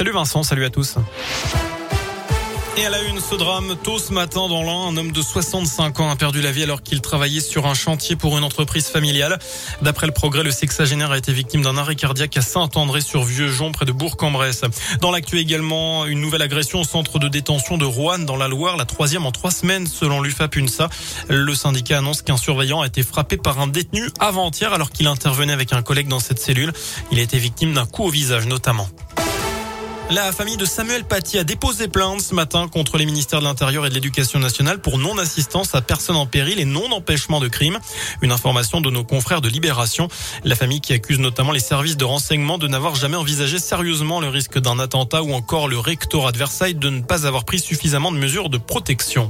Salut Vincent, salut à tous. Et à la une, ce drame, tôt ce matin dans l'an, un homme de 65 ans a perdu la vie alors qu'il travaillait sur un chantier pour une entreprise familiale. D'après le progrès, le sexagénaire a été victime d'un arrêt cardiaque à Saint-André-sur-Vieux-Jon, près de Bourg-en-Bresse. Dans l'actu également, une nouvelle agression au centre de détention de Rouen, dans la Loire, la troisième en trois semaines, selon l'UFAP-UNSA. Le syndicat annonce qu'un surveillant a été frappé par un détenu avant-hier alors qu'il intervenait avec un collègue dans cette cellule. Il a été victime d'un coup au visage, notamment. La famille de Samuel Paty a déposé plainte ce matin contre les ministères de l'Intérieur et de l'Éducation nationale pour non-assistance à personne en péril et non-empêchement de crime. Une information de nos confrères de Libération. La famille qui accuse notamment les services de renseignement de n'avoir jamais envisagé sérieusement le risque d'un attentat ou encore le rectorat de Versailles de ne pas avoir pris suffisamment de mesures de protection.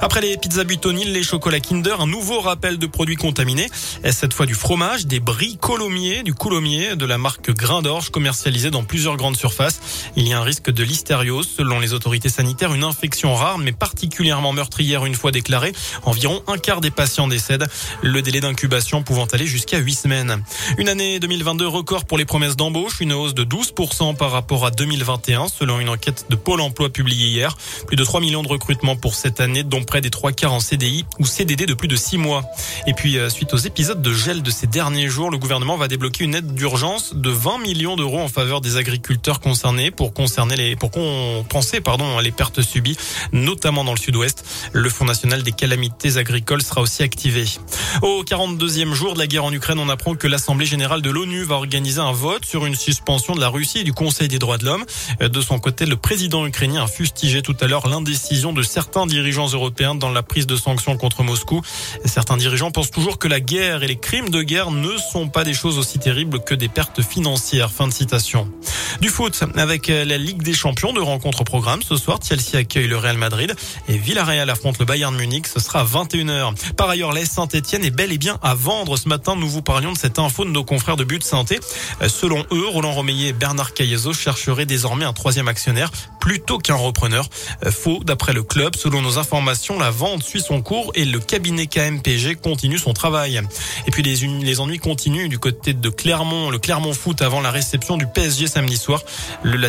Après les pizzas Butonil, les chocolats Kinder, un nouveau rappel de produits contaminés. Cette fois du fromage, des bris colomiers, du coulommiers de la marque Grain d'Orge commercialisé dans plusieurs grandes surfaces. Il y a un risque de listériose. Selon les autorités sanitaires, une infection rare mais particulièrement meurtrière une fois déclarée. Environ un quart des patients décèdent. Le délai d'incubation pouvant aller jusqu'à 8 semaines. Une année 2022 record pour les promesses d'embauche, une hausse de 12% par rapport à 2021 selon une enquête de Pôle emploi publiée hier. Plus de 3 millions de recrutements pour cette année, dont près des 3 quarts en CDI ou CDD de plus de 6 mois. Et puis, euh, suite aux épisodes de gel de ces derniers jours, le gouvernement va débloquer une aide d'urgence de 20 millions d'euros en faveur des agriculteurs concernés pour concerner les, pour compenser, pardon, les pertes subies, notamment dans le sud-ouest. Le Fonds national des calamités agricoles sera aussi activé. Au 42e jour de la guerre en Ukraine, on apprend que l'Assemblée générale de l'ONU va organiser un vote sur une suspension de la Russie et du Conseil des droits de l'homme. De son côté, le président ukrainien a fustigé tout à l'heure l'indécision de certains dirigeants européens dans la prise de sanctions contre Moscou. Certains dirigeants pensent toujours que la guerre et les crimes de guerre ne sont pas des choses aussi terribles que des pertes financières. Fin de citation. Du foot avec la Ligue des Champions de rencontres au programme. Ce soir, Chelsea accueille le Real Madrid et Villarreal affronte le Bayern Munich. Ce sera à 21h. Par ailleurs, l'AS Saint-Etienne est bel et bien à vendre. Ce matin, nous vous parlions de cette info de nos confrères de But Santé. Selon eux, Roland Romeillet et Bernard Caillezot chercheraient désormais un troisième actionnaire plutôt qu'un repreneur. Faux, d'après le club. Selon nos informations, la vente suit son cours et le cabinet KMPG continue son travail. Et puis les, les ennuis continuent du côté de Clermont. Le Clermont Foot avant la réception du PSG samedi soir.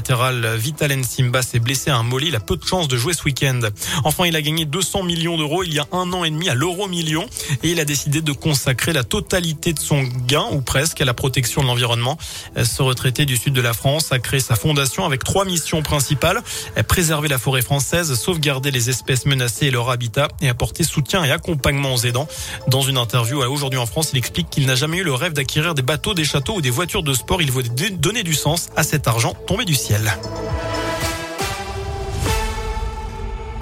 Latéral Vitalen Simba s'est blessé à un mollet. Il a peu de chance de jouer ce week-end. Enfin, il a gagné 200 millions d'euros il y a un an et demi à l'euro million et il a décidé de consacrer la totalité de son gain ou presque à la protection de l'environnement. Ce retraité du sud de la France a créé sa fondation avec trois missions principales préserver la forêt française, sauvegarder les espèces menacées et leur habitat et apporter soutien et accompagnement aux aidants. Dans une interview à Aujourd'hui en France, il explique qu'il n'a jamais eu le rêve d'acquérir des bateaux, des châteaux ou des voitures de sport. Il veut donner du sens à cet argent tombé du ciel. Gabriela.